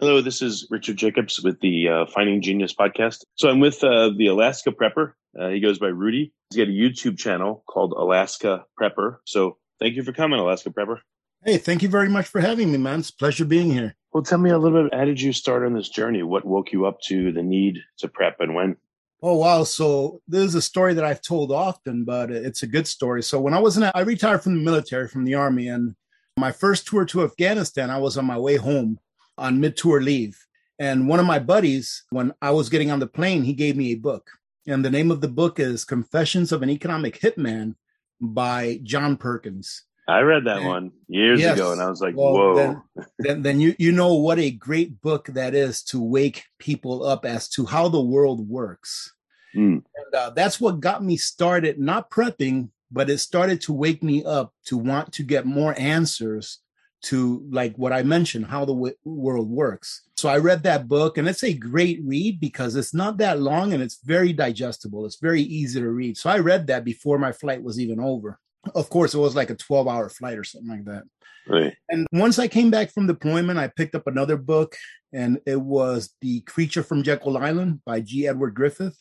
Hello, this is Richard Jacobs with the uh, Finding Genius podcast. So I'm with uh, the Alaska Prepper. Uh, he goes by Rudy. He's got a YouTube channel called Alaska Prepper. So thank you for coming, Alaska Prepper. Hey, thank you very much for having me, man. It's a pleasure being here. Well, tell me a little bit. How did you start on this journey? What woke you up to the need to prep and when? Oh wow! So this is a story that I've told often, but it's a good story. So when I was in, I retired from the military, from the army, and my first tour to Afghanistan, I was on my way home on mid-tour leave, and one of my buddies, when I was getting on the plane, he gave me a book, and the name of the book is "Confessions of an Economic Hitman" by John Perkins. I read that And- one years Yes. ago, and I was like, Well, "Whoa!" Then, then, then you you know what a great book that is to wake people up as to how the world works. Mm. And uh, that's what got me started, not prepping, but it started to wake me up to want to get more answers to like what I mentioned, how the w- world works. So I read that book, and it's a great read because it's not that long and it's very digestible. It's very easy to read. So I read that before my flight was even over. Of course, it was like a 12 hour flight or something like that. Right. And once I came back from deployment, I picked up another book, and it was The Creature from Jekyll Island by G. Edward Griffin.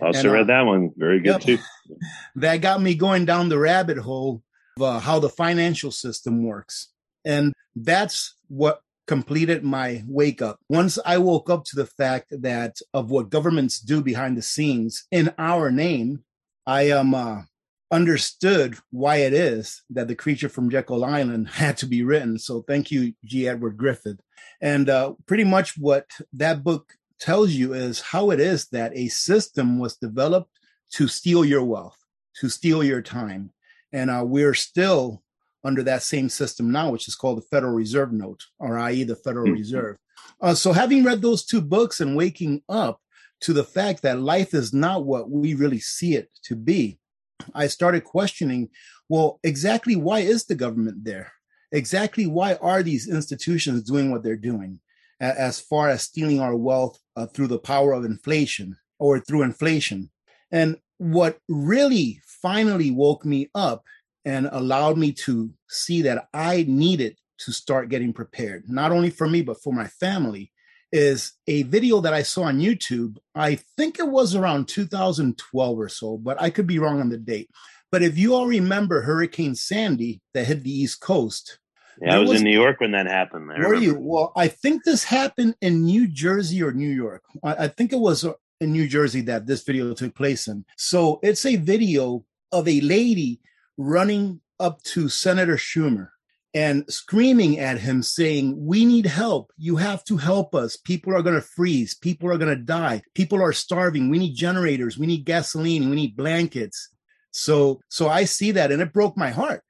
I also And, uh, read that one. Very good Yep. too. That got me going down the rabbit hole of uh, how the financial system works. And that's what completed my wake up. Once I woke up to the fact that of what governments do behind the scenes in our name, I um, uh, understood why it is that the creature from Jekyll Island had to be written. So thank you, G. Edward Griffin. And uh, pretty much what that book tells you is how it is that a system was developed to steal your wealth, to steal your time. And uh, we're still under that same system now, which is called the Federal Reserve Note, or i.e., the Federal Mhm. Reserve. Uh, so, having read those two books and waking up to the fact that life is not what we really see it to be, I started questioning well, exactly why is the government there? Exactly why are these institutions doing what they're doing as far as stealing our wealth uh, through the power of inflation or through inflation? And what really finally woke me up and allowed me to see that I needed to start getting prepared, not only for me, but for my family, is a video that I saw on YouTube. I think it was around 2012 or so, but I could be wrong on the date. But if you all remember Hurricane Sandy that hit the East Coast, Yeah, I was, was- in New York when that happened. I were you? Well, I think this happened in New Jersey or New York. I, I think it was uh, in New Jersey that this video took place in. So it's a video of a lady running up to Senator Schumer and screaming at him, saying, We need help. You have to help us. People are going to freeze. People are going to die. People are starving. We need generators. We need gasoline. We need blankets. So, so I see that and it broke my heart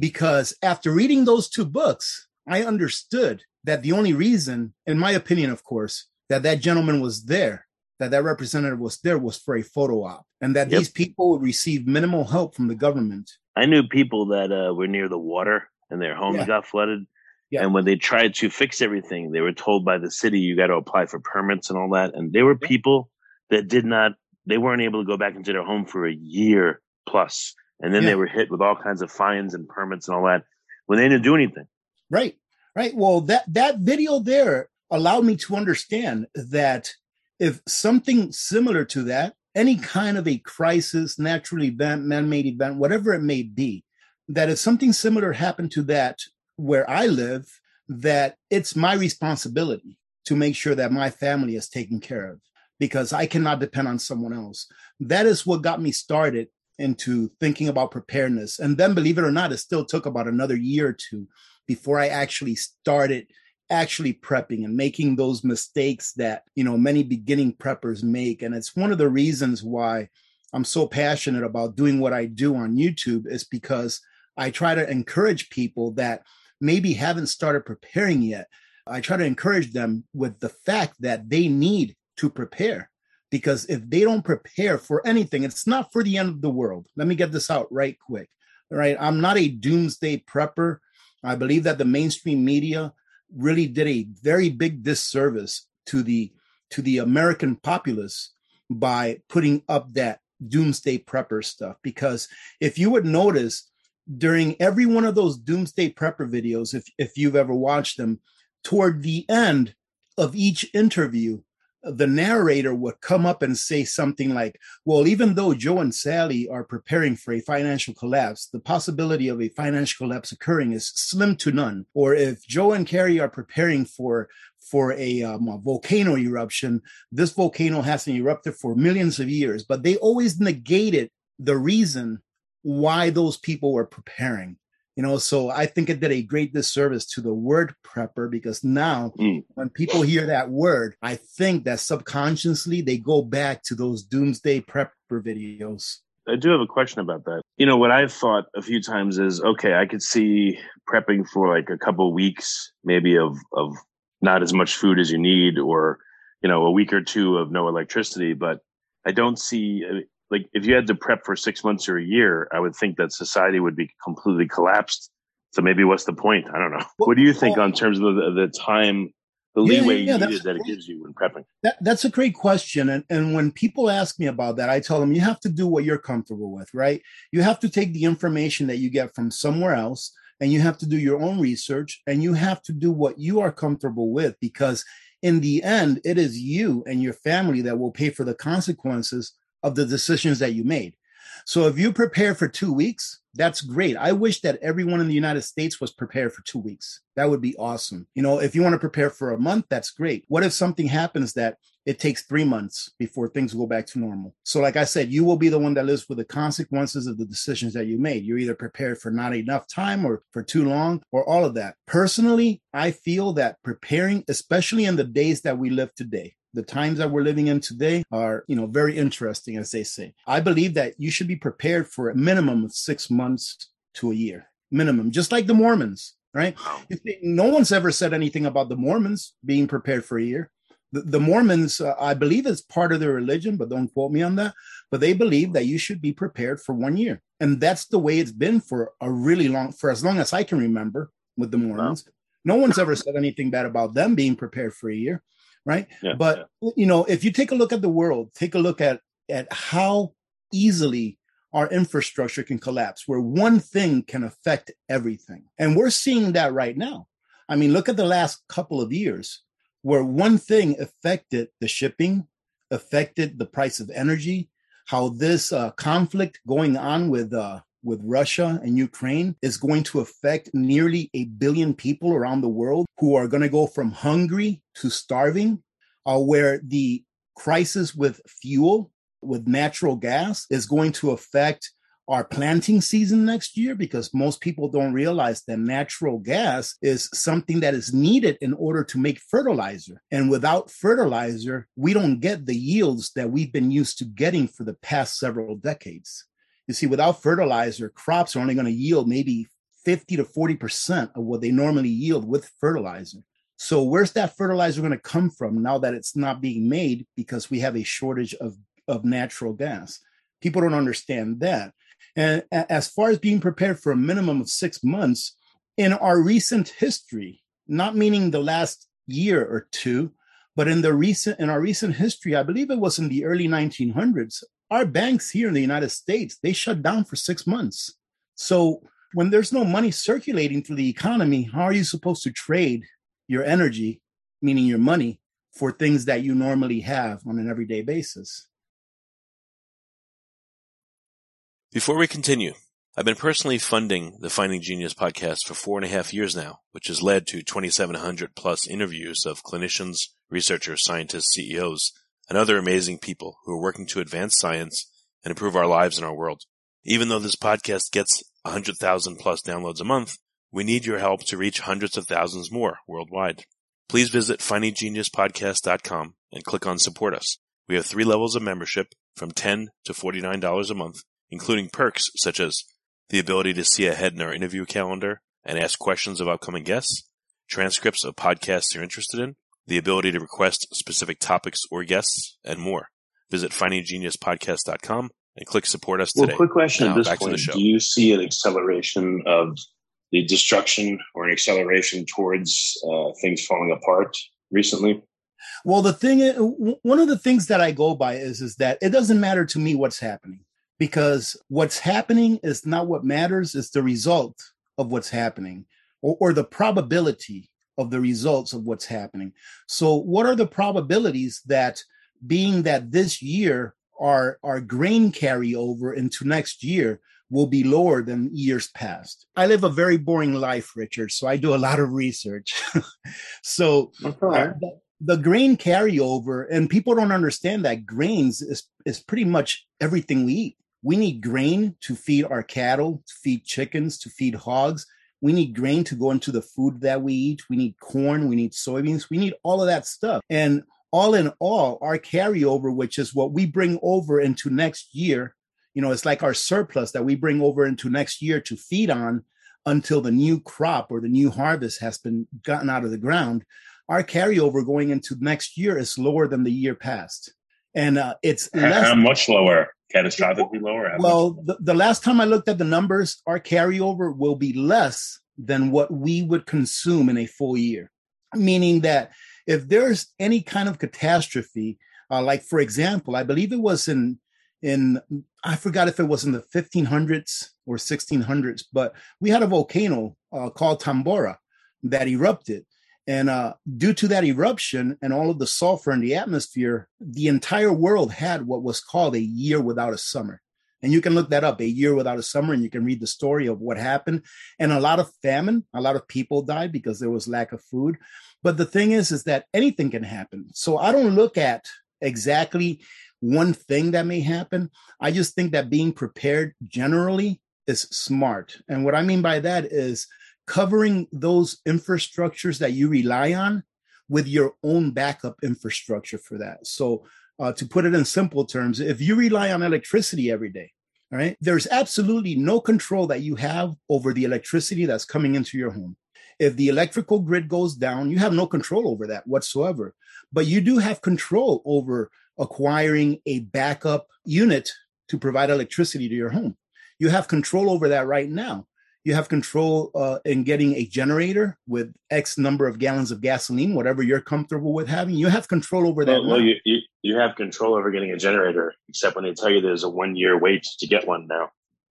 because after reading those two books, I understood that the only reason, in my opinion, of course, that that gentleman was there, that that representative was there was for a photo op and that Yep. these people would receive minimal help from the government. I knew people that uh, were near the water and their homes Yeah. got flooded. Yeah. And when they tried to fix everything, they were told by the city, you got to apply for permits and all that. And there were Yeah. people that did not, they weren't able to go back into their home for a year plus. And then they were hit with all kinds of fines and permits and all that when they didn't do anything. Right. Right. Well, that that video there allowed me to understand that if something similar to that, any kind of a crisis, natural event, man-made event, whatever it may be, that if something similar happened to that where I live, that it's my responsibility to make sure that my family is taken care of because I cannot depend on someone else. That is what got me started into thinking about preparedness. And then, believe it or not, it still took about another year or two before I actually started actually prepping and making those mistakes that, you know, many beginning preppers make. And it's one of the reasons why I'm so passionate about doing what I do on YouTube is because I try to encourage people that maybe haven't started preparing yet. I try to encourage them with the fact that they need to prepare because if they don't prepare for anything, it's not for the end of the world. Let me get this out right quick. All right. I'm not a doomsday prepper. I believe that the mainstream media really did a very big disservice to the to the American populace by putting up that doomsday prepper stuff. Because if you would notice during every one of those doomsday prepper videos, if if you've ever watched them, toward the end of each interview, the narrator would come up and say something like, Well, even though Joe and Sally are preparing for a financial collapse, the possibility of a financial collapse occurring is slim to none. Or if Joe and Carrie are preparing for for a, um, a volcano eruption, this volcano hasn't erupted for millions of years, but they always negated the reason why those people were preparing you know so i think it did a great disservice to the word prepper because now mm. when people hear that word i think that subconsciously they go back to those doomsday prepper videos i do have a question about that you know what i've thought a few times is okay i could see prepping for like a couple weeks maybe of of not as much food as you need or you know a week or two of no electricity but i don't see like if you had to prep for six months or a year, I would think that society would be completely collapsed. So maybe what's the point? I don't know. Well, what do you think well, on terms of the, the time, the leeway yeah, yeah, that it gives you when prepping? That, that's a great question. And, and when people ask me about that, I tell them you have to do what you're comfortable with, right? You have to take the information that you get from somewhere else and you have to do your own research and you have to do what you are comfortable with because in the end, it is you and your family that will pay for the consequences of the decisions that you made. So if you prepare for two weeks, that's great. I wish that everyone in the United States was prepared for two weeks. That would be awesome. You know, if you want to prepare for a month, that's great. What if something happens that it takes three months before things go back to normal? So, like I said, you will be the one that lives with the consequences of the decisions that you made. You're either prepared for not enough time or for too long or all of that. Personally, I feel that preparing, especially in the days that we live today, the times that we're living in today are, you know, very interesting, as they say. I believe that you should be prepared for a minimum of six months to a year, minimum, just like the Mormons, right? No one's ever said anything about the Mormons being prepared for a year. The, the Mormons, uh, I believe, it's part of their religion, but don't quote me on that. But they believe that you should be prepared for one year, and that's the way it's been for a really long, for as long as I can remember with the Mormons. Wow. No one's ever said anything bad about them being prepared for a year right? Yeah, but yeah. you know, if you take a look at the world, take a look at at how easily our infrastructure can collapse, where one thing can affect everything. And we're seeing that right now. I mean, look at the last couple of years where one thing affected the shipping, affected the price of energy, how this uh, conflict going on with uh, with Russia and Ukraine is going to affect nearly a billion people around the world who are going to go from hungry to starving, uh, where the crisis with fuel, with natural gas, is going to affect our planting season next year because most people don't realize that natural gas is something that is needed in order to make fertilizer. And without fertilizer, we don't get the yields that we've been used to getting for the past several decades. You see, without fertilizer, crops are only going to yield maybe 50 to 40% of what they normally yield with fertilizer. So, where's that fertilizer going to come from now that it's not being made because we have a shortage of, of natural gas? People don't understand that. And as far as being prepared for a minimum of six months, in our recent history, not meaning the last year or two, but in the recent in our recent history, I believe it was in the early 1900s, our banks here in the United States, they shut down for six months. So when there's no money circulating through the economy, how are you supposed to trade your energy, meaning your money, for things that you normally have on an everyday basis? Before we continue, I've been personally funding the Finding Genius podcast for four and a half years now, which has led to 2,700 plus interviews of clinicians, researchers, scientists, CEOs, and other amazing people who are working to advance science and improve our lives and our world. Even though this podcast gets 100,000 plus downloads a month, we need your help to reach hundreds of thousands more worldwide. Please visit findinggeniuspodcast.com and click on support us. We have three levels of membership from 10 to $49 a month, including perks such as the ability to see ahead in our interview calendar and ask questions of upcoming guests, transcripts of podcasts you're interested in, the ability to request specific topics or guests, and more. Visit findinggeniuspodcast.com and click support us today. Well, quick question now, at this point. to the show. Do you see an acceleration of the destruction or an acceleration towards uh, things falling apart recently? Well, the thing, one of the things that I go by is is that it doesn't matter to me what's happening because what's happening is not what matters; it's the result of what's happening, or, or the probability of the results of what's happening. So, what are the probabilities that, being that this year our our grain carryover into next year will be lower than years past. I live a very boring life, Richard, so I do a lot of research. so the, the grain carryover, and people don't understand that grains is, is pretty much everything we eat. We need grain to feed our cattle, to feed chickens, to feed hogs. We need grain to go into the food that we eat. We need corn, we need soybeans, we need all of that stuff. And all in all, our carryover, which is what we bring over into next year, you know, it's like our surplus that we bring over into next year to feed on until the new crop or the new harvest has been gotten out of the ground. Our carryover going into next year is lower than the year past. And uh, it's less. how much lower? Catastrophically lower? Well, the, the last time I looked at the numbers, our carryover will be less than what we would consume in a full year. Meaning that if there's any kind of catastrophe, uh, like for example, I believe it was in in I forgot if it was in the 1500s or 1600s, but we had a volcano uh, called Tambora that erupted. And uh, due to that eruption and all of the sulfur in the atmosphere, the entire world had what was called a year without a summer. And you can look that up, a year without a summer, and you can read the story of what happened. And a lot of famine, a lot of people died because there was lack of food. But the thing is, is that anything can happen. So I don't look at exactly one thing that may happen. I just think that being prepared generally is smart. And what I mean by that is covering those infrastructures that you rely on with your own backup infrastructure for that. So, uh, to put it in simple terms, if you rely on electricity every day, all right, there's absolutely no control that you have over the electricity that's coming into your home. If the electrical grid goes down, you have no control over that whatsoever. But you do have control over acquiring a backup unit to provide electricity to your home. You have control over that right now. You have control uh, in getting a generator with X number of gallons of gasoline, whatever you're comfortable with having. You have control over that. Well, well you, you, you have control over getting a generator, except when they tell you there's a one year wait to get one now.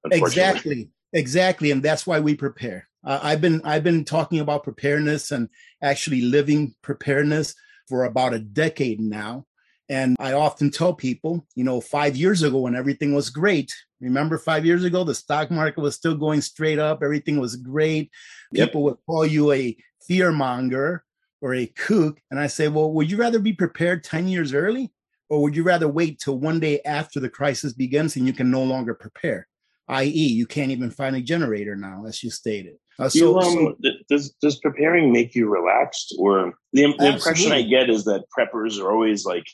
exactly exactly and that's why we prepare uh, i've been i've been talking about preparedness and actually living preparedness for about a decade now and i often tell people you know 5 years ago when everything was great remember 5 years ago the stock market was still going straight up everything was great Yep. people would call you a fear monger or a kook and i say well would you rather be prepared 10 years early or would you rather wait till one day after the crisis begins and you can no longer prepare i.e., you can't even find a generator now, as you stated. Uh, You, so, um, so th- does does preparing make you relaxed, or the, the impression I get is that preppers are always like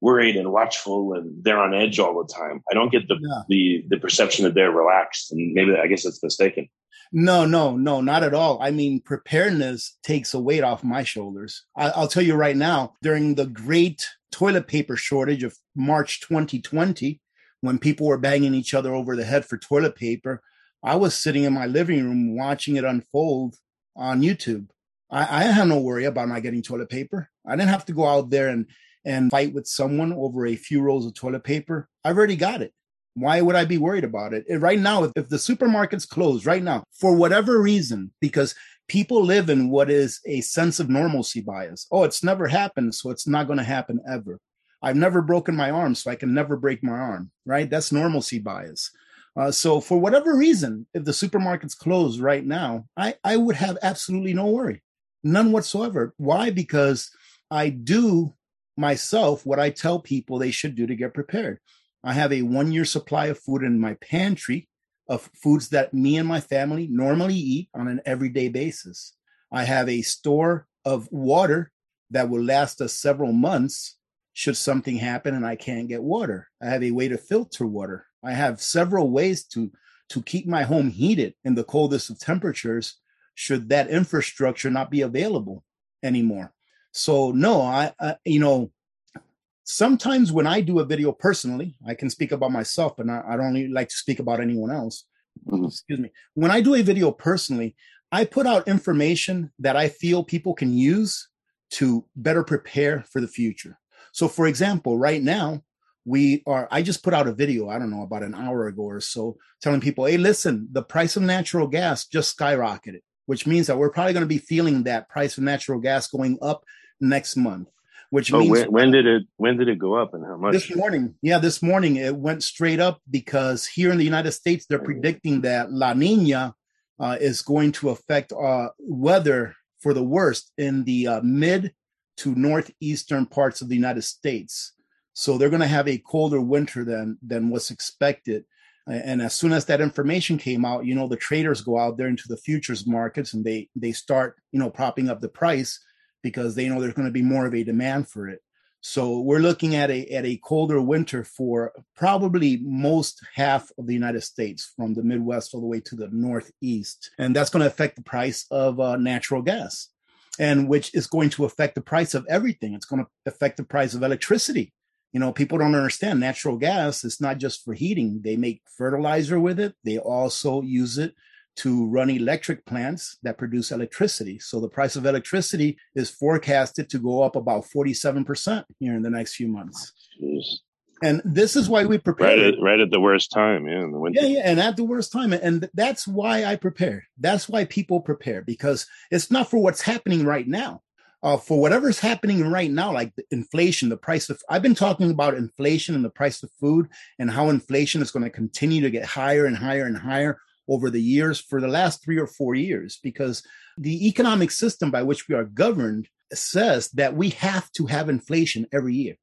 worried and watchful, and they're on edge all the time. I don't get the Yeah. the the perception that they're relaxed, and maybe I guess it's mistaken. no, no, no, not at all. I mean, preparedness takes a weight off my shoulders. I, I'll tell you right now, during the great toilet paper shortage of March 2020, when people were banging each other over the head for toilet paper, I was sitting in my living room watching it unfold on YouTube. I, I had no worry about not getting toilet paper. I didn't have to go out there and and fight with someone over a few rolls of toilet paper. I've already got it. Why would I be worried about it? Right now, if, if the supermarket's closed right now, for whatever reason, because people live in what is a sense of normalcy bias. Oh, it's never happened, so it's not going to happen ever. I've never broken my arm, so I can never break my arm, right? That's normalcy bias. Uh, so for whatever reason, if the supermarket's closed right now, I, I would have absolutely no worry, none whatsoever. Why? Because I do myself what I tell people they should do to get prepared. I have a one year supply of food in my pantry of foods that me and my family normally eat on an everyday basis. I have a store of water that will last us several months should something happen and I can't get water. I have a way to filter water. I have several ways to to keep my home heated in the coldest of temperatures should that infrastructure not be available anymore. So no, I, I you know sometimes when I do a video personally, I can speak about myself, but not, I don't like to speak about anyone else. Mm-hmm. Excuse me. When I do a video personally, I put out information that I feel people can use to better prepare for the future. So, for example, right now, we are, I just put out a video, I don't know, about an hour ago or so, telling people, hey, listen, the price of natural gas just skyrocketed, which means that we're probably going to be feeling that price of natural gas going up next month which oh, means when, when, did it when did it go up and how much? This morning, yeah, this morning it went straight up because here in the United States they're predicting that La Nina uh, is going to affect uh, weather for the worst in the uh, mid to northeastern parts of the United States. So they're going to have a colder winter than than what's expected. And as soon as that information came out, you know, the traders go out there into the futures markets and they they start, you know, propping up the price because they know there's going to be more of a demand for it. So we're looking at a at a colder winter for probably most half of the United States, from the Midwest all the way to the Northeast, and that's going to affect the price of uh, natural gas, and which is going to affect the price of everything. It's going to affect the price of electricity. You know, people don't understand natural gas It's not just for heating. They make fertilizer with it. They also use it to run electric plants that produce electricity. So the price of electricity is forecasted to go up about 47% here in the next few months. Jeez. And this is why we prepare. Right at, right at the worst time, yeah. Yeah, yeah, and at the worst time. And that's why I prepare. That's why people prepare because it's not for what's happening right now. Uh, for whatever's happening right now, like the inflation, the price of, I've been talking about inflation and the price of food and how inflation is going to continue to get higher and higher and higher over the years for the last three or four years because the economic system by which we are governed says that we have to have inflation every year.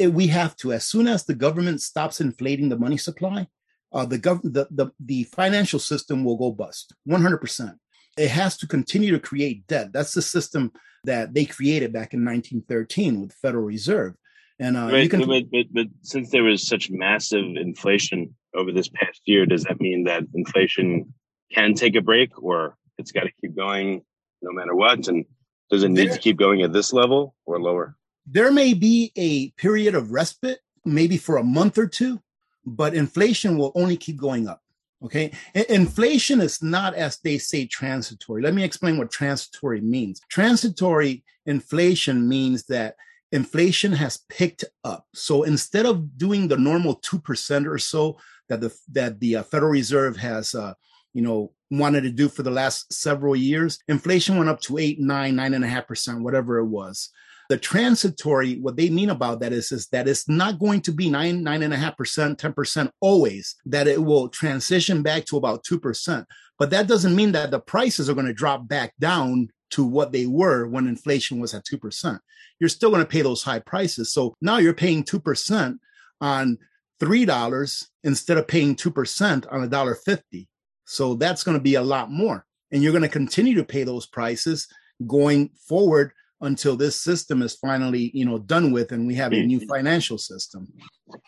We have to. As soon as the government stops inflating the money supply, uh, the, gov- the, the, the financial system will go bust 100%. It has to continue to create debt. That's the system that they created back in 1913 with the Federal Reserve. And uh, right, can... but, but, but since there was such massive inflation over this past year, does that mean that inflation can take a break or it's got to keep going no matter what? And does it need there, to keep going at this level or lower? There may be a period of respite, maybe for a month or two, but inflation will only keep going up. Okay. Inflation is not, as they say, transitory. Let me explain what transitory means. Transitory inflation means that inflation has picked up. So instead of doing the normal 2% or so that the that the uh, Federal Reserve has uh, you know wanted to do for the last several years, inflation went up to eight, nine, nine and a half percent, whatever it was. The transitory, what they mean about that is, is that it's not going to be nine, nine and a half percent, 10% always, that it will transition back to about 2%. But that doesn't mean that the prices are going to drop back down to what they were when inflation was at 2%. You're still going to pay those high prices. So now you're paying 2% on $3 instead of paying 2% on a dollar 50. So that's going to be a lot more. And you're going to continue to pay those prices going forward until this system is finally, you know, done with and we have a new financial system.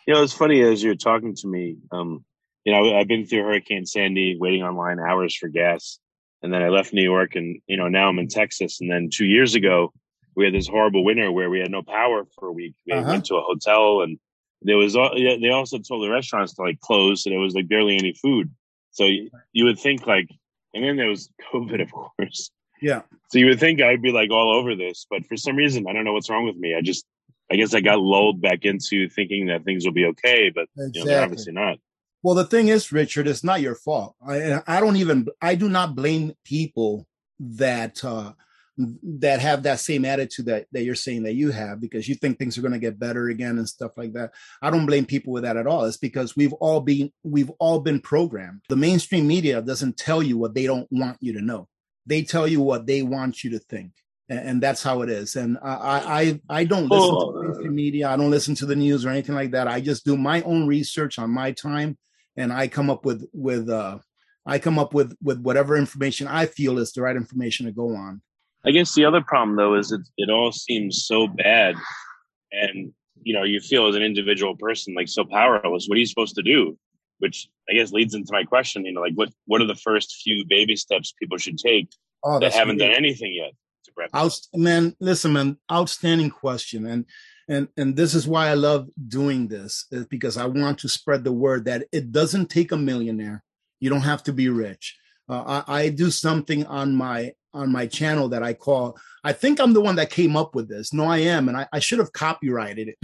You know, it's funny as you're talking to me, um, you know, I've been through Hurricane Sandy, waiting online hours for gas. And then I left New York and, you know, now I'm in Texas. And then two years ago, we had this horrible winter where we had no power for a week. We uh-huh. went to a hotel and there was they also told the restaurants to like close, and there was like barely any food. So you, you would think like, and then there was COVID, of course. Yeah. So you would think I'd be like all over this, but for some reason, I don't know what's wrong with me. I just, I guess I got lulled back into thinking that things will be okay, but exactly. you know, they're obviously not. Well, the thing is, Richard, it's not your fault. I, I don't even, I do not blame people that uh, that have that same attitude that, that you're saying that you have because you think things are going to get better again and stuff like that. I don't blame people with that at all. It's because we've all been we've all been programmed. The mainstream media doesn't tell you what they don't want you to know. They tell you what they want you to think and, and that's how it is. And i i i don't listen oh. to mainstream media. I don't listen to the news or anything like that. I just do my own research on my time and i come up with with uh I come up with with whatever information I feel is the right information to go on. I guess the other problem though is it it all seems so bad, and you know, you feel as an individual person like so powerless. What are you supposed to do? Which I guess leads into my question. You know, like what what are the first few baby steps people should take oh, that haven't done anything yet to? Out, man, listen, man, outstanding question, and and and this is why I love doing this is because I want to spread the word that it doesn't take a millionaire. You don't have to be rich. Uh, I, I do something on my on my channel that I call. I think I'm the one that came up with this. No, I am, and I, I should have copyrighted it.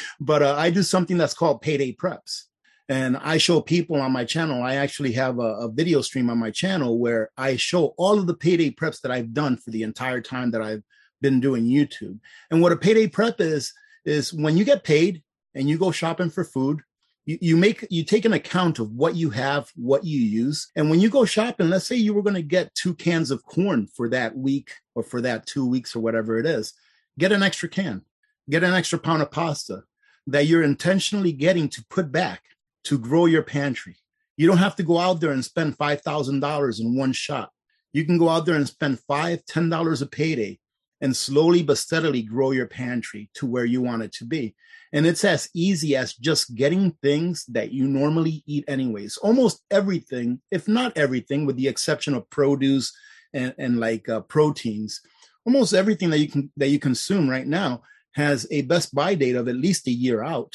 but uh, I do something that's called payday preps, and I show people on my channel. I actually have a, a video stream on my channel where I show all of the payday preps that I've done for the entire time that I've been doing YouTube. And what a payday prep is is when you get paid and you go shopping for food, you, you make you take an account of what you have, what you use. And when you go shopping, let's say you were going to get two cans of corn for that week or for that two weeks or whatever it is, get an extra can, get an extra pound of pasta that you're intentionally getting to put back to grow your pantry. You don't have to go out there and spend $5,000 in one shot. You can go out there and spend five, ten dollars a payday and slowly but steadily grow your pantry to where you want it to be. And it's as easy as just getting things that you normally eat anyways. Almost everything, if not everything, with the exception of produce and, and like uh, proteins, almost everything that you can that you consume right now has a best buy date of at least a year out.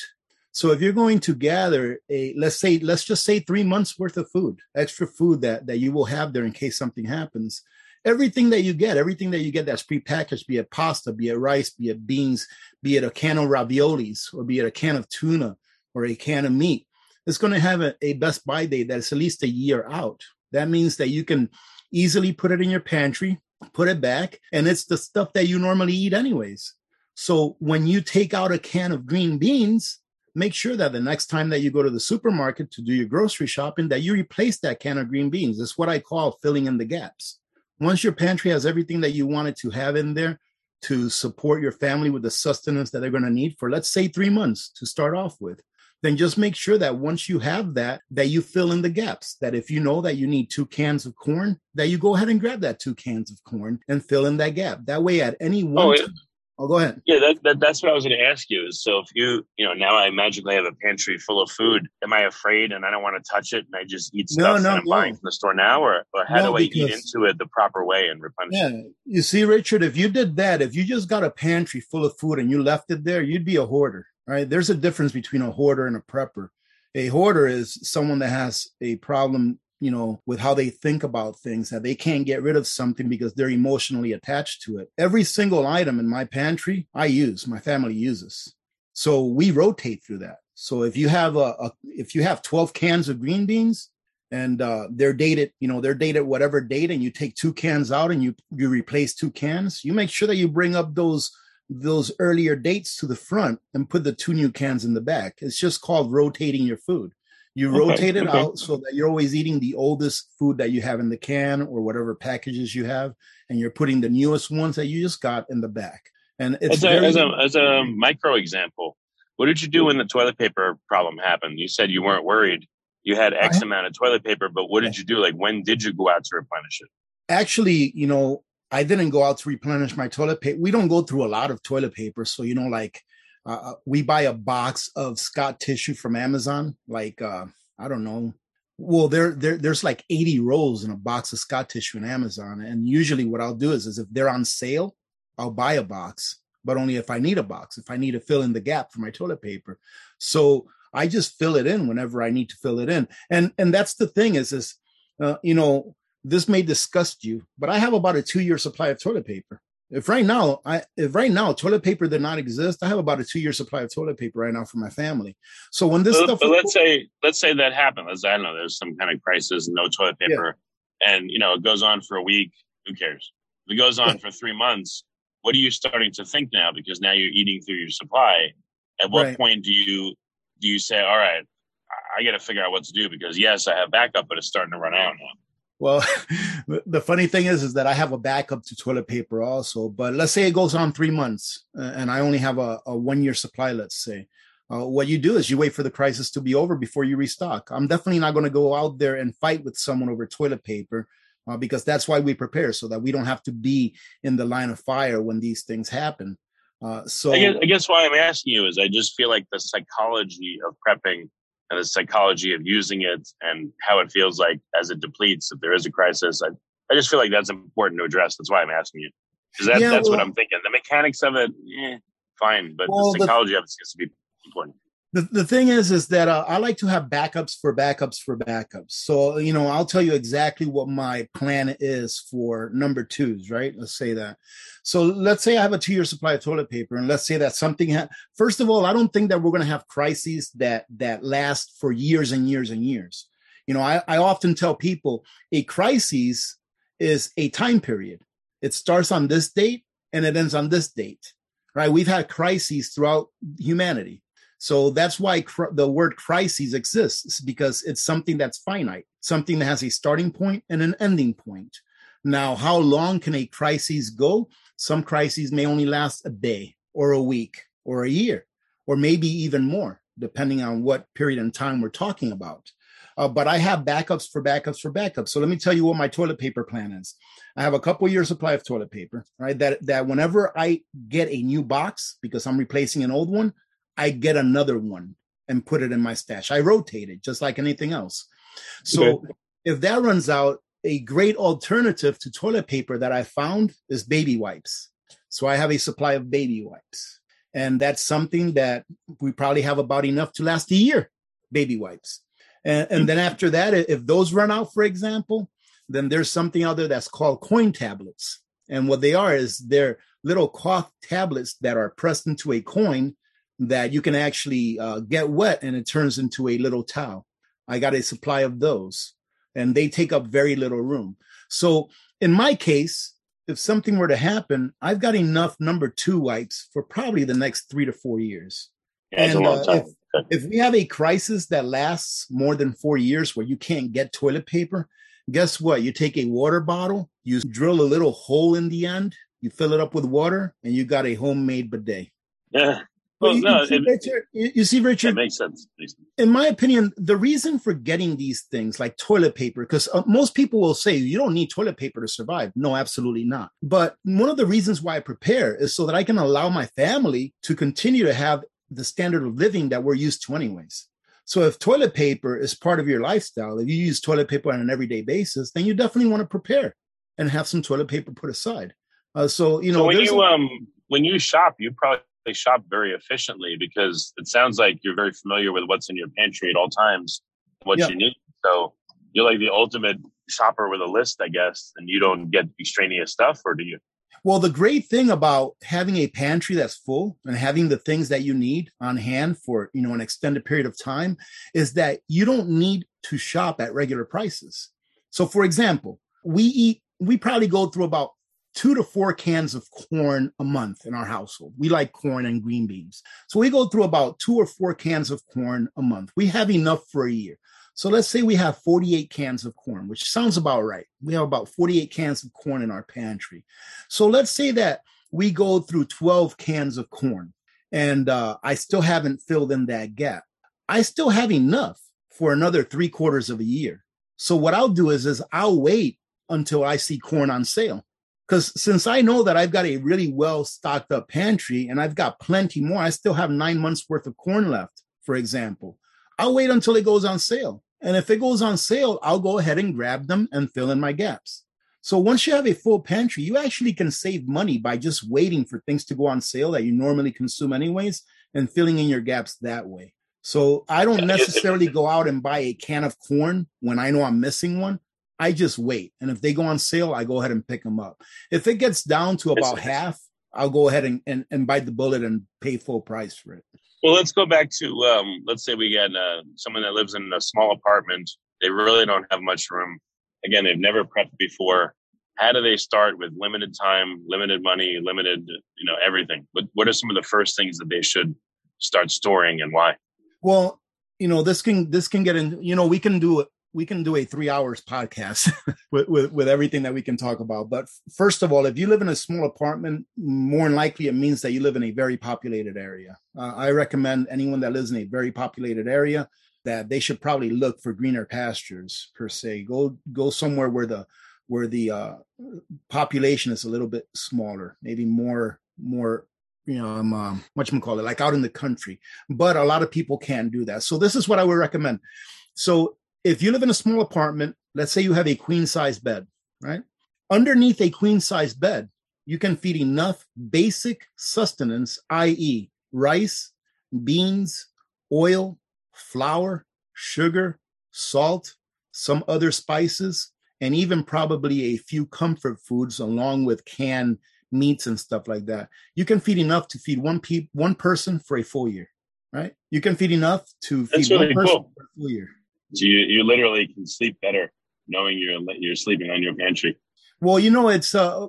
So if you're going to gather a let's say let's just say 3 months worth of food, extra food that that you will have there in case something happens, everything that you get, everything that you get that's prepackaged, be it pasta, be it rice, be it beans, be it a can of raviolis, or be it a can of tuna or a can of meat, it's going to have a, a best buy date that's at least a year out. That means that you can easily put it in your pantry, put it back, and it's the stuff that you normally eat anyways. So when you take out a can of green beans, make sure that the next time that you go to the supermarket to do your grocery shopping that you replace that can of green beans. That's what I call filling in the gaps once your pantry has everything that you wanted to have in there to support your family with the sustenance that they're going to need for let's say 3 months to start off with then just make sure that once you have that that you fill in the gaps. That if you know that you need two cans of corn that you go ahead and grab that two cans of corn and fill in that gap. That way at any oh, one oh, time, Oh, go ahead. Yeah, that, that, that's what I was going to ask you. Is so if you, you know, now I magically have a pantry full of food, am I afraid and I don't want to touch it and I just eat stuff no, no, that I'm no. buying from the store now, or, or how no, do I because, eat into it the proper way and replenish? Yeah, you see, Richard, if you did that, if you just got a pantry full of food and you left it there, you'd be a hoarder, right? There's a difference between a hoarder and a prepper. A hoarder is someone that has a problem you know, with how they think about things, that they can't get rid of something because they're emotionally attached to it. Every single item in my pantry, I use, my family uses. So we rotate through that. So if you have a, a if you have 12 cans of green beans and uh, they're dated, you know, they're dated whatever date, and you take two cans out and you you replace two cans, you make sure that you bring up those those earlier dates to the front and put the two new cans in the back. It's just called rotating your food. You okay, rotate it okay. out so that you're always eating the oldest food that you have in the can or whatever packages you have, and you're putting the newest ones that you just got in the back. And it's as a, very- as a, as a micro example, what did you do when the toilet paper problem happened? You said you weren't worried. You had X amount of toilet paper, but what did you do? Like, when did you go out to replenish it? Actually, you know, I didn't go out to replenish my toilet paper. We don't go through a lot of toilet paper, so you know, like uh, we buy a box of Scott tissue from Amazon, like uh, I don't know. Well, there, there there's like 80 rolls in a box of Scott tissue in Amazon, and usually what I'll do is, is if they're on sale, I'll buy a box, but only if I need a box, if I need to fill in the gap for my toilet paper. So I just fill it in whenever I need to fill it in, and and that's the thing is, is uh, you know this may disgust you, but I have about a two year supply of toilet paper. If right now, I if right now toilet paper did not exist, I have about a two year supply of toilet paper right now for my family. So when this but, stuff, but let's say let's say that happened. Let's I don't know, there's some kind of crisis, no toilet paper, yeah. and you know it goes on for a week. Who cares? If it goes on for three months, what are you starting to think now? Because now you're eating through your supply. At what right. point do you do you say, all right, I got to figure out what to do? Because yes, I have backup, but it's starting to run out now. Well, the funny thing is, is that I have a backup to toilet paper also. But let's say it goes on three months, uh, and I only have a, a one year supply. Let's say, uh, what you do is you wait for the crisis to be over before you restock. I'm definitely not going to go out there and fight with someone over toilet paper uh, because that's why we prepare so that we don't have to be in the line of fire when these things happen. Uh, so I guess, I guess why I'm asking you is I just feel like the psychology of prepping and the psychology of using it and how it feels like as it depletes if there is a crisis. I, I just feel like that's important to address. That's why I'm asking you. Because that, Yeah, that's what I'm thinking. The mechanics of it, eh, fine, but Well, the the- psychology of it seems to be important. The, the thing is is that uh, i like to have backups for backups for backups. So you know i'll tell you exactly what my plan is for number twos right? Let's say that. So let's say i have a two year supply of toilet paper and let's say that something ha- first of all i don't think that we're going to have crises that that last for years and years and years. You know i, I often tell people a crisis is a time period. It starts on this date and it ends on this date right? We've had crises throughout humanity so that's why cr- the word crises exists because it's something that's finite, something that has a starting point and an ending point. Now, how long can a crisis go? Some crises may only last a day or a week or a year, or maybe even more, depending on what period in time we're talking about. Uh, but I have backups for backups for backups. So let me tell you what my toilet paper plan is. I have a couple years supply of toilet paper, right? That that whenever I get a new box because I'm replacing an old one, I get another one and put it in my stash. I rotate it just like anything else. So if that runs out, a great alternative to toilet paper that I found is baby wipes. So I have a supply of baby wipes. And that's something that we probably have about enough to last a year, baby wipes. And, and then after that, if those run out, for example, then there's something out there that's called coin tablets. And what they are is they're little cloth tablets that are pressed into a coin that you can actually uh, get wet and it turns into a little towel. I got a supply of those and they take up very little room. So in my case, if something were to happen, I've got enough number two wipes for probably the next three to four years. Yeah, And, uh, time. If we have a crisis that lasts more than four years where you can't get toilet paper, guess what? You take a water bottle, you drill a little hole in the end, you fill it up with water, and you got a homemade bidet. yeah. Well, you, no, you see, it, Richard, you, you see, Richard, makes sense. Makes sense. in my opinion, the reason for getting these things like toilet paper, because uh, most people will say you don't need toilet paper to survive. No, absolutely not. But one of the reasons why I prepare is so that I can allow my family to continue to have the standard of living that we're used to, anyways. So if toilet paper is part of your lifestyle, if you use toilet paper on an everyday basis, then you definitely want to prepare and have some toilet paper put aside. Uh, so you know, so when you a- um when you shop, you probably shop very efficiently because it sounds like you're very familiar with what's in your pantry at all times, what Yeah. you need. So you're like the ultimate shopper with a list, I guess, and you don't get extraneous stuff, or do you? Well, the great thing about having a pantry that's full and having the things that you need on hand for, you know, an extended period of time is that you don't need to shop at regular prices. So for example, we eat we probably go through about 2 to 4 cans of corn a month in our household. We like corn and green beans. So we go through about 2 or 4 cans of corn a month. We have enough for a year. So let's say we have 48 cans of corn, which sounds about right. We have about 48 cans of corn in our pantry. So let's say that we go through 12 cans of corn and uh, I still haven't filled in that gap. I still have enough for another three quarters of a year. So what I'll do is, is I'll wait until I see corn on sale. Because since I know that I've got a really well stocked up pantry and I've got plenty more, I still have nine months worth of corn left, for example. I'll wait until it goes on sale. And if it goes on sale, I'll go ahead and grab them and fill in my gaps. So once you have a full pantry, you actually can save money by just waiting for things to go on sale that you normally consume anyways and filling in your gaps that way. So I don't necessarily go out and buy a can of corn when I know I'm missing one. I just wait. And if they go on sale, I go ahead and pick them up. If it gets down to about half, I'll go ahead and, and, and bite the bullet and pay full price for it. Well, let's go back to um, let's say we get uh, someone that lives in a small apartment. They really don't have much room. Again, they've never prepped before. How do they start with limited time, limited money, limited, you know, everything? What What are some of the first things that they should start storing and why? Well, you know, this can this can get in. You know, we can do it. We can do a three hours podcast with, with with everything that we can talk about. But first of all, if you live in a small apartment, more than likely it means that you live in a very populated area. Uh, I recommend anyone that lives in a very populated area that they should probably look for greener pastures per se. Go go somewhere where the where the uh, population is a little bit smaller, maybe more more you know, I'm um, what you call it, like out in the country. But a lot of people can't do that. So this is what I would recommend. So if you live in a small apartment, let's say you have a queen size bed, right? Underneath a queen size bed, you can feed enough basic sustenance, i.e., rice, beans, oil, flour, sugar, salt, some other spices, and even probably a few comfort foods along with canned meats and stuff like that. You can feed enough to feed one pe- one person for a full year, right? You can feed enough to That's feed really one person cool. for a full year. So you, you literally can sleep better knowing you're you're sleeping on your pantry. Well, you know, it's uh,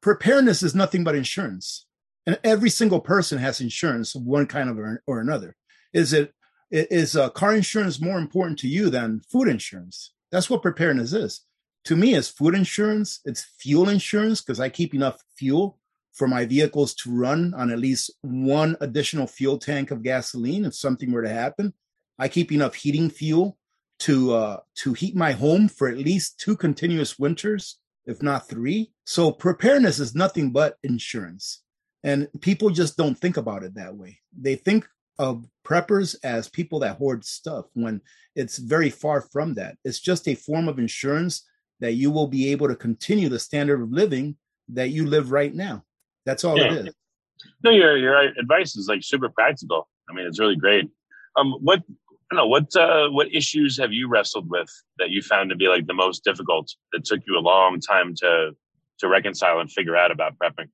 preparedness is nothing but insurance, and every single person has insurance of one kind of or, or another. Is it is uh, car insurance more important to you than food insurance? That's what preparedness is. To me, it's food insurance. It's fuel insurance because I keep enough fuel for my vehicles to run on at least one additional fuel tank of gasoline if something were to happen. I keep enough heating fuel to uh, to heat my home for at least two continuous winters, if not three. So preparedness is nothing but insurance, and people just don't think about it that way. They think of preppers as people that hoard stuff when it's very far from that. It's just a form of insurance that you will be able to continue the standard of living that you live right now. That's all Yeah. it is. No, your your advice is like super practical. I mean, it's really great. Um, what I don't know what uh, what issues have you wrestled with that you found to be like the most difficult that took you a long time to to reconcile and figure out about prepping?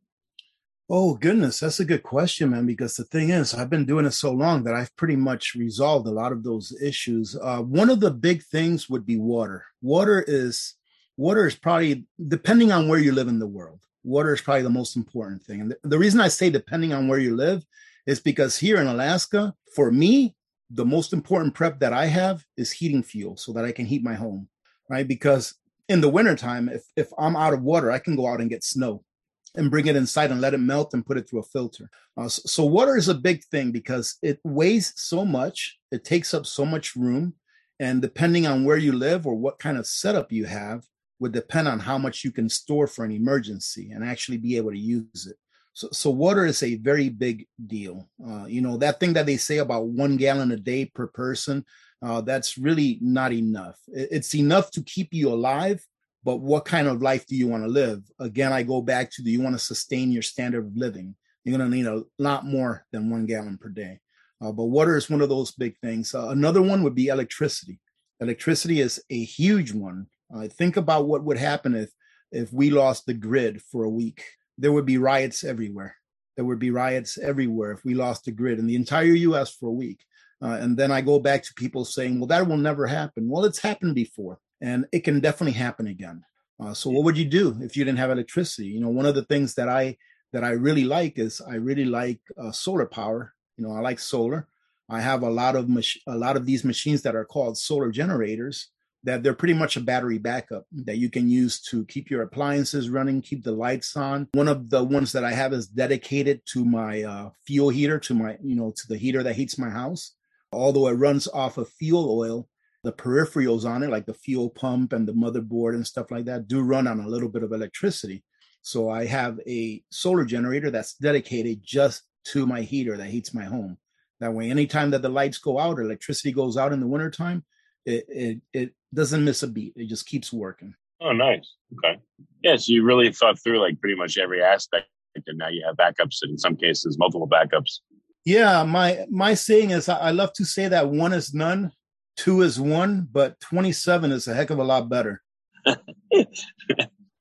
Oh goodness, that's a good question, man. Because the thing is, I've been doing it so long that I've pretty much resolved a lot of those issues. Uh, one of the big things would be water. Water is water is probably depending on where you live in the world. Water is probably the most important thing. And the, the reason I say depending on where you live is because here in Alaska, for me, the most important prep that I have is heating fuel so that I can heat my home, right? Because in the wintertime, if if I'm out of water, I can go out and get snow and bring it inside and let it melt and put it through a filter. Uh, so, so water is a big thing because it weighs so much, it takes up so much room, and depending on where you live or what kind of setup you have, would depend on how much you can store for an emergency and actually be able to use it. So, so water is a very big deal. Uh, you know that thing that they say about one gallon a day per person. Uh, that's really not enough. It's enough to keep you alive, but what kind of life do you want to live? Again, I go back to do you want to sustain your standard of living? You're going to need a lot more than one gallon per day. Uh, but water is one of those big things. Uh, another one would be electricity. Electricity is a huge one. Uh, think about what would happen if if we lost the grid for a week. There would be riots everywhere. There would be riots everywhere if we lost the grid in the entire U.S. for a week. Uh, and then I go back to people saying, "Well, that will never happen." Well, it's happened before, and it can definitely happen again. Uh, so, what would you do if you didn't have electricity? You know, one of the things that I that I really like is I really like uh, solar power. You know, I like solar. I have a lot of mach- a lot of these machines that are called solar generators that they're pretty much a battery backup that you can use to keep your appliances running, keep the lights on. One of the ones that I have is dedicated to my uh, fuel heater, to my you know to the heater that heats my house. Although it runs off of fuel oil, the peripherals on it, like the fuel pump and the motherboard and stuff like that, do run on a little bit of electricity. So I have a solar generator that's dedicated just to my heater that heats my home. That way, anytime that the lights go out or electricity goes out in the wintertime, it, it, it doesn't miss a beat. It just keeps working. Oh, nice. Okay. Yeah. So you really thought through like pretty much every aspect, and now you have backups, and in some cases, multiple backups. Yeah, my my saying is I love to say that one is none, two is one, but 27 is a heck of a lot better.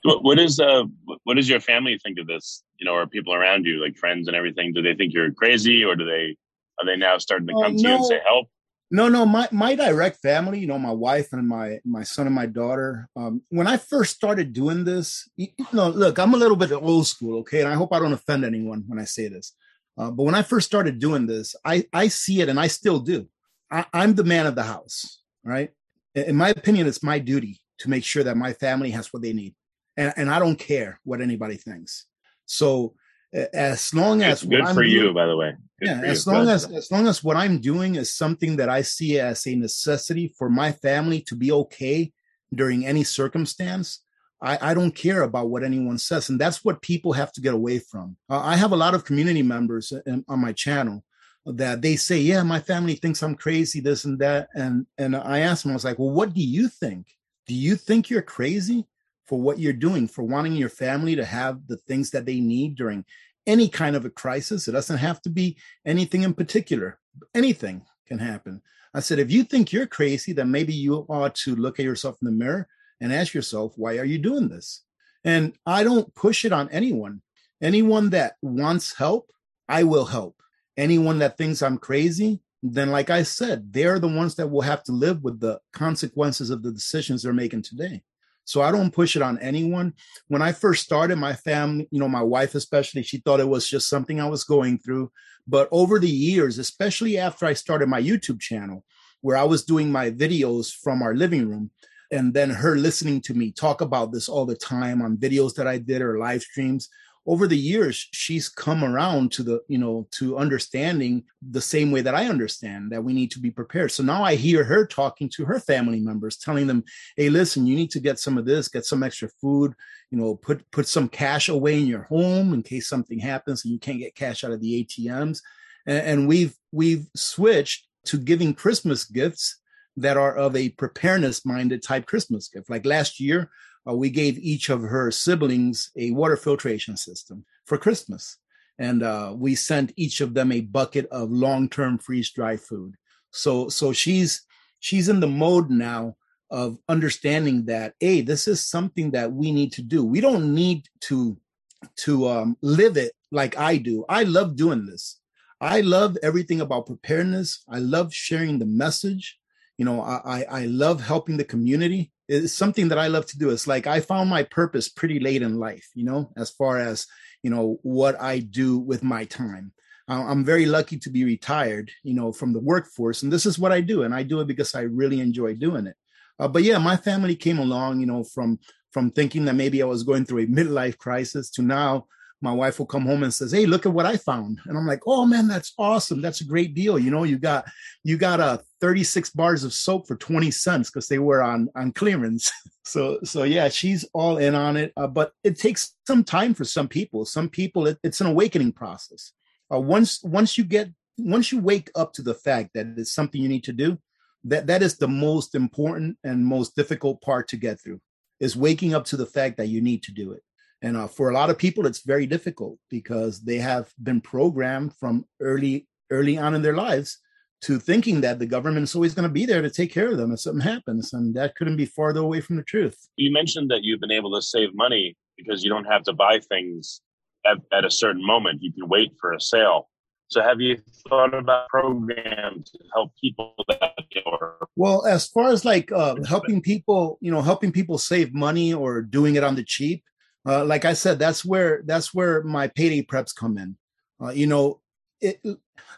What, what is uh what does your family think of this? You know, or people around you, like friends and everything? Do they think you're crazy, or do they are they now starting to come to you and say help? No, no, my my direct family, you know, my wife and my my son and my daughter. Um, when I first started doing this, you know, look, I'm a little bit old school, okay, and I hope I don't offend anyone when I say this. Uh, but when I first started doing this, I I see it, and I still do. I, I'm the man of the house, right? In my opinion, it's my duty to make sure that my family has what they need, and and I don't care what anybody thinks. So as long as good I'm for you, by the way. Good yeah as long as as long as what i'm doing is something that i see as a necessity for my family to be okay during any circumstance I, I don't care about what anyone says. And that's what people have to get away from. Uh, I have a lot of community members in, on my channel that they say, yeah, my family thinks I'm crazy, this and that. And, and I asked them, I was like, well, what do you think? Do you think you're crazy for what you're doing, for wanting your family to have the things that they need during any kind of a crisis? It doesn't have to be anything in particular. Anything can happen. I said, if you think you're crazy, then maybe you ought to look at yourself in the mirror and ask yourself, why are you doing this? And I don't push it on anyone. Anyone that wants help, I will help. Anyone that thinks I'm crazy, then, like I said, they're the ones that will have to live with the consequences of the decisions they're making today. So I don't push it on anyone. When I first started, my family, you know, my wife especially, she thought it was just something I was going through. But over the years, especially after I started my YouTube channel, where I was doing my videos from our living room, and then her listening to me talk about this all the time on videos that I did or live streams, over the years she's come around to the you know to understanding the same way that i understand that we need to be prepared. So now i hear her talking to her family members telling them hey listen you need to get some of this get some extra food you know put put some cash away in your home in case something happens and you can't get cash out of the atms and, and we've we've switched to giving christmas gifts that are of a preparedness minded type christmas gift. Like last year uh, we gave each of her siblings a water filtration system for Christmas. And uh, we sent each of them a bucket of long-term freeze-dried food. So, so she's she's in the mode now of understanding that, hey, this is something that we need to do. We don't need to to um, live it like I do. I love doing this. I love everything about preparedness. I love sharing the message. You know, I I love helping the community it's something that I love to do. It's like I found my purpose pretty late in life, you know, as far as, you know, what I do with my time. I'm very lucky to be retired, you know, from the workforce. And this is what I do. And I do it because I really enjoy doing it. Uh, but yeah, my family came along, you know, from from thinking that maybe I was going through a midlife crisis to now my wife will come home and says, "Hey, look at what I found," and I'm like, "Oh man, that's awesome! That's a great deal. You know, you got you got a uh, 36 bars of soap for 20 cents because they were on on clearance. so so yeah, she's all in on it. Uh, but it takes some time for some people. Some people, it, it's an awakening process. Uh, once once you get once you wake up to the fact that it's something you need to do, that that is the most important and most difficult part to get through is waking up to the fact that you need to do it and uh, for a lot of people, it's very difficult because they have been programmed from early early on in their lives to thinking that the government is always going to be there to take care of them if something happens, and that couldn't be farther away from the truth. You mentioned that you've been able to save money because you don't have to buy things at, at a certain moment. You can wait for a sale. So, have you thought about programs to help people that? Or- well, as far as like uh, helping people, you know, helping people save money or doing it on the cheap, uh, like I said, that's where that's where my payday preps come in. Uh, you know, it,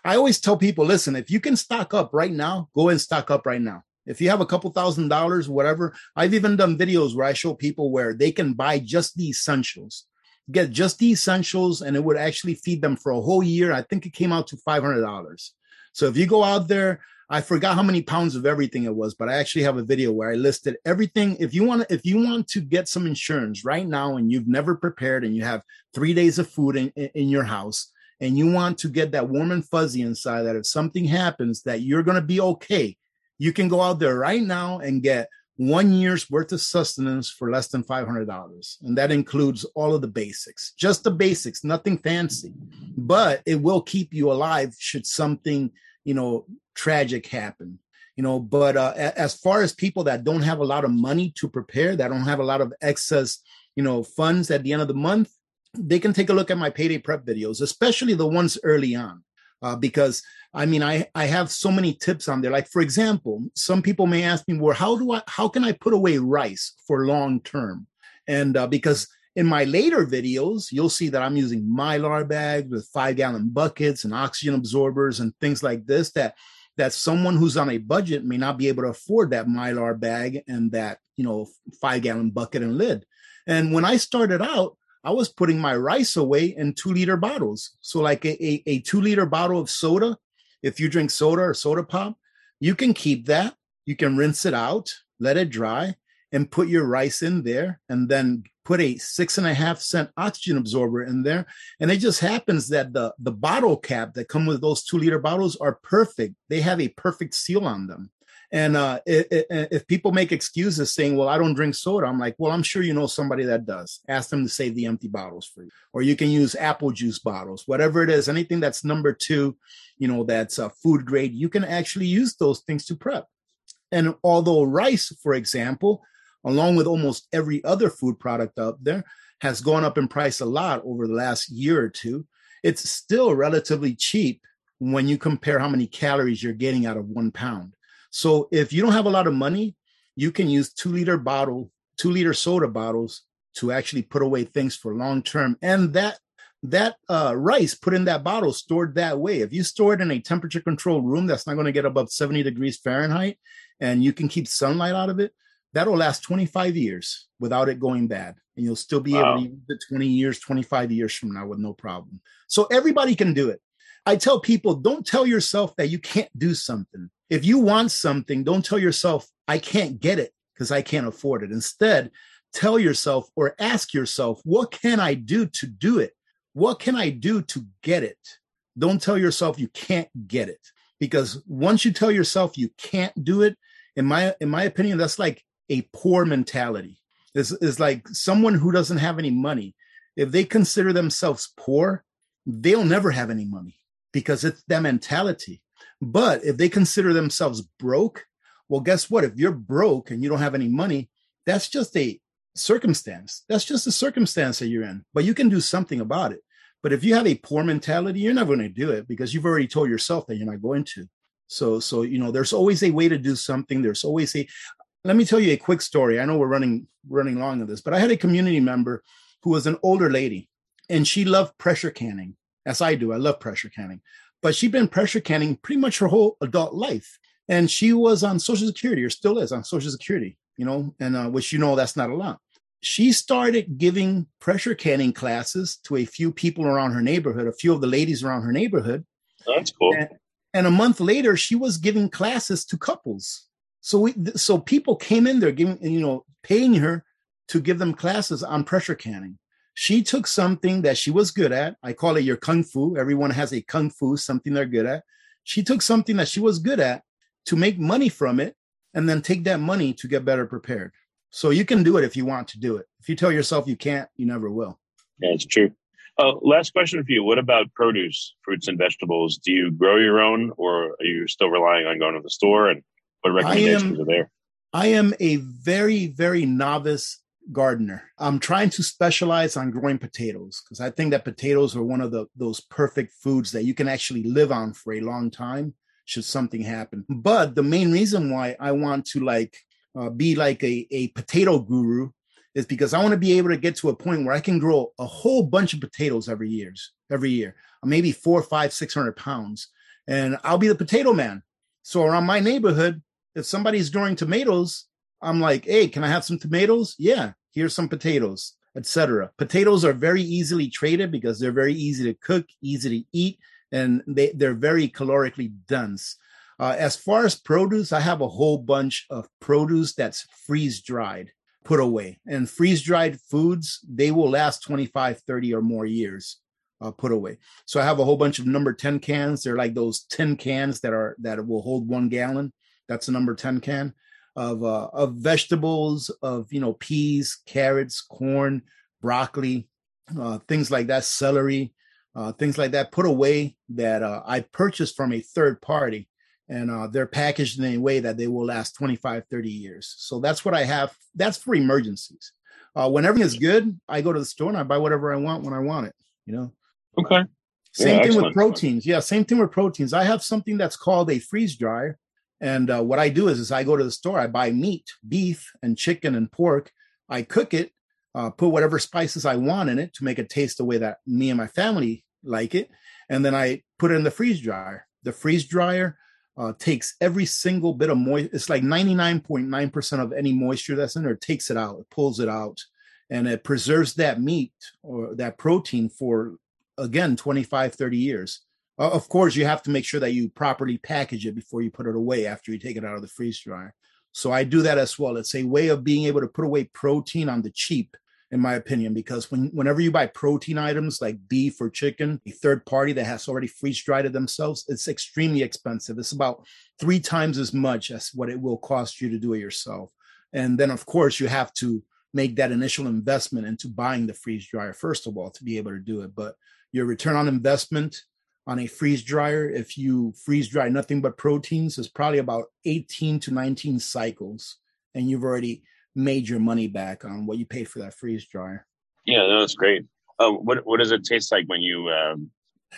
I always tell people, listen, if you can stock up right now, go and stock up right now. If you have a couple thousand dollars, whatever, I've even done videos where I show people where they can buy just the essentials, get just the essentials, and it would actually feed them for a whole year. I think it came out to five hundred dollars. So if you go out there I forgot how many pounds of everything it was, but I actually have a video where I listed everything. If you want to, if you want to get some insurance right now and you've never prepared and you have three days of food in, in your house and you want to get that warm and fuzzy inside that if something happens that you're going to be okay, you can go out there right now and get one year's worth of sustenance for less than $500. And that includes all of the basics, just the basics, nothing fancy, but it will keep you alive should something, you know, tragic happen you know but uh, as far as people that don't have a lot of money to prepare that don't have a lot of excess you know funds at the end of the month they can take a look at my payday prep videos especially the ones early on uh, because i mean i i have so many tips on there. Like for example some people may ask me well how do i how can i put away rice for long term? And uh, because in my later videos, you'll see that I'm using mylar bags with five gallon buckets and oxygen absorbers and things like this that that someone who's on a budget may not be able to afford that mylar bag and that you know five gallon bucket and lid. And when i started out i was putting my rice away in two liter bottles. So like a, a, a two liter bottle of soda if you drink soda or soda pop you can keep that. You can rinse it out let it dry and put your rice in there and then put a six and a half cent oxygen absorber in there. And it just happens that the, the bottle cap that come with those two liter bottles are perfect. They have a perfect seal on them. And uh, it, it, if people make excuses saying, well, I don't drink soda, I'm like, well, I'm sure you know somebody that does. Ask them to save the empty bottles for you. Or you can use apple juice bottles, whatever it is, anything that's number two, you know, that's uh, food grade, you can actually use those things to prep. And although rice, for example, along with almost every other food product out there, has gone up in price a lot over the last year or two, it's still relatively cheap when you compare how many calories you're getting out of one pound. So if you don't have a lot of money, you can use two liter bottle, two liter soda bottles to actually put away things for long term. And that that uh, rice put in that bottle stored that way. If you store it in a temperature controlled room that's not going to get above 70 degrees Fahrenheit, and you can keep sunlight out of it, that'll last 25 years without it going bad. And you'll still be wow. able to use it 20 years, 25 years from now with no problem. So everybody can do it. I tell people, don't tell yourself that you can't do something. If you want something, don't tell yourself, I can't get it because I can't afford it. Instead, tell yourself or ask yourself, what can I do to do it? What can I do to get it? Don't tell yourself you can't get it because once you tell yourself you can't do it, in my in my opinion, that's like a poor mentality. Is is like someone who doesn't have any money. If they consider themselves poor, they'll never have any money because it's that mentality. But if they consider themselves broke, well, guess what? If you're broke and you don't have any money, that's just a circumstance. That's just a circumstance that you're in, but you can do something about it. But if you have a poor mentality, you're never going to do it because you've already told yourself that you're not going to. So, so you know, there's always a way to do something. There's always a. Let me tell you a quick story. I know we're running running long on this, but I had a community member who was an older lady, and she loved pressure canning, as I do. I love pressure canning but she'd been pressure canning pretty much her whole adult life. And she was on Social Security, or still is on Social Security, you know, and uh, which you know that's not a lot. She started giving pressure canning classes to a few people around her neighborhood, a few of the ladies around her neighborhood. That's cool. And, and a month later, she was giving classes to couples. So we, so people came in there giving, you know, paying her to give them classes on pressure canning she took something that she was good at. I call it your kung fu. Everyone has a kung fu, something they're good at. She took something that she was good at to make money from it and then take that money to get better prepared. So you can do it if you want to do it. If you tell yourself you can't, you never will. It's true. Uh, last question for you. What about produce, fruits and vegetables? Do you grow your own or are you still relying on going to the store? And what recommendations am, are there? I am a very, very novice gardener. I'm trying to specialize on growing potatoes because I think that potatoes are one of the those perfect foods that you can actually live on for a long time should something happen. But the main reason why I want to like uh, be like a, a potato guru is because I want to be able to get to a point where I can grow a whole bunch of potatoes every years, every year, maybe four, five, six hundred pounds, and I'll be the potato man. So around my neighborhood, if somebody's growing tomatoes, I'm like, hey, can I have some tomatoes? Yeah, here's some potatoes, etc. Potatoes are very easily traded because they're very easy to cook, easy to eat, and they, they're very calorically dense. Uh, as far as produce, I have a whole bunch of produce that's freeze dried, put away. And freeze dried foods, they will last 25, 30 or more years. Uh, put away. So I have a whole bunch of number 10 cans. They're like those 10 cans that are that will hold one gallon. That's the number 10 can of uh, of vegetables, of you know peas, carrots, corn, broccoli, uh, things like that, celery, uh, things like that, put away that uh, I purchased from a third party, and uh, they're packaged in a way that they will last 25, 30 years. So that's what I have. That's for emergencies. Uh, when everything is good, I go to the store and I buy whatever I want when I want it. You know. Okay. Same yeah, thing excellent. with proteins. Yeah, same thing with proteins. I have something that's called a freeze dryer and uh, what I do is, is I go to the store, I buy meat, beef and chicken and pork. I cook it, uh, put whatever spices I want in it to make it taste the way that me and my family like it, and then I put it in the freeze dryer. The freeze dryer uh, takes every single bit of moisture. It's like 99.9% of any moisture that's in there. It takes it out, it pulls it out, and it preserves that meat or that protein for, again, 25, 30 years. Uh, of course, you have to make sure that you properly package it before you put it away after you take it out of the freeze dryer. So I do that as well. It's a way of being able to put away protein on the cheap, in my opinion, because when whenever you buy protein items like beef or chicken, a third party that has already freeze dried it themselves, it's extremely expensive. It's about three times as much as what it will cost you to do it yourself. And then of course you have to make that initial investment into buying the freeze dryer first of all to be able to do it. But your return on investment on a freeze dryer, if you freeze dry nothing but proteins, it's probably about 18 to 19 cycles, and you've already made your money back on what you paid for that freeze dryer. Yeah, no, that's great. Uh, what what does it taste like when you um,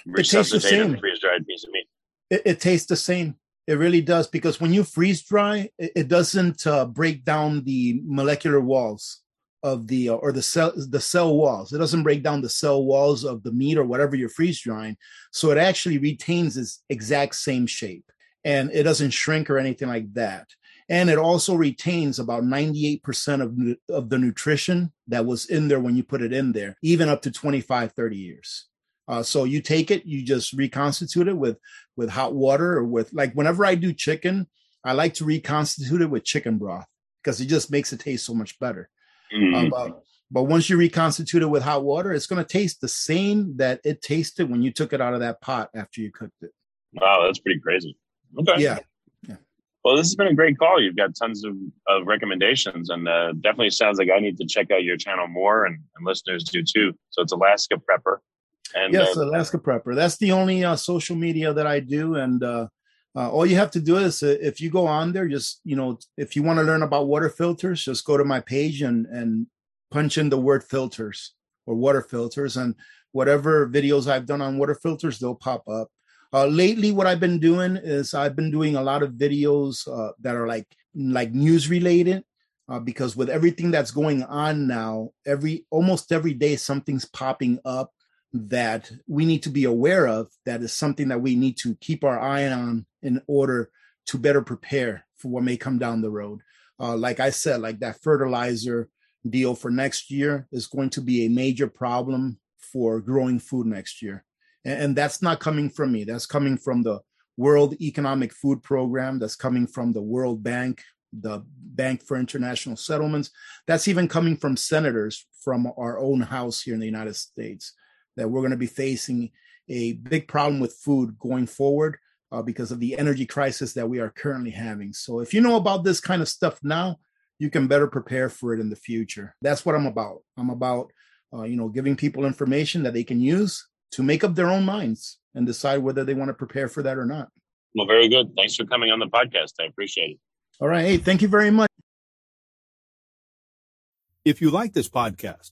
resuscitate a freeze dried piece of meat? It, it, tastes the same. It really does because when you freeze dry, it, it doesn't uh, break down the molecular walls of the uh, or the cell the cell walls. It doesn't break down the cell walls of the meat or whatever you're freeze drying. So it actually retains its exact same shape and it doesn't shrink or anything like that. And it also retains about 98% of, of the nutrition that was in there when you put it in there, even up to 25, 30 years. Uh, so you take it, you just reconstitute it with with hot water or with like whenever I do chicken, I like to reconstitute it with chicken broth because it just makes it taste so much better. Mm-hmm. Uh, but, but once you reconstitute it with hot water, it's going to taste the same that it tasted when you took it out of that pot after you cooked it. Wow, that's pretty crazy. Okay. Yeah. yeah. Well, this has been a great call. You've got tons of, of recommendations, and uh, definitely sounds like I need to check out your channel more, and, and listeners do too. So it's Alaska Prepper. And, yes, uh, Alaska Prepper. That's the only uh, social media that I do, and uh, uh, all you have to do is uh, if you go on there, just you know, if you want to learn about water filters, just go to my page and and punch in the word filters or water filters, and whatever videos I've done on water filters, they'll pop up. Uh, lately, what I've been doing is I've been doing a lot of videos uh, that are like like news related. Uh, because with everything that's going on now, every almost every day something's popping up that we need to be aware of that is something that we need to keep our eye on in order to better prepare for what may come down the road. Uh, like i said like that fertilizer deal for next year is going to be a major problem for growing food next year. And, and that's not coming from me. That's coming from the world economic food program. That's coming from the world bank the bank for international settlements. That's even coming from senators from our own house here in the united states that we're going to be facing a big problem with food going forward uh, because of the energy crisis that we are currently having. So if you know about this kind of stuff now, you can better prepare for it in the future. That's what I'm about. I'm about, uh, you know, giving people information that they can use to make up their own minds and decide whether they want to prepare for that or not. Well, very good. Thanks for coming on the podcast. I appreciate it. All right. Hey, thank you very much. If you like this podcast,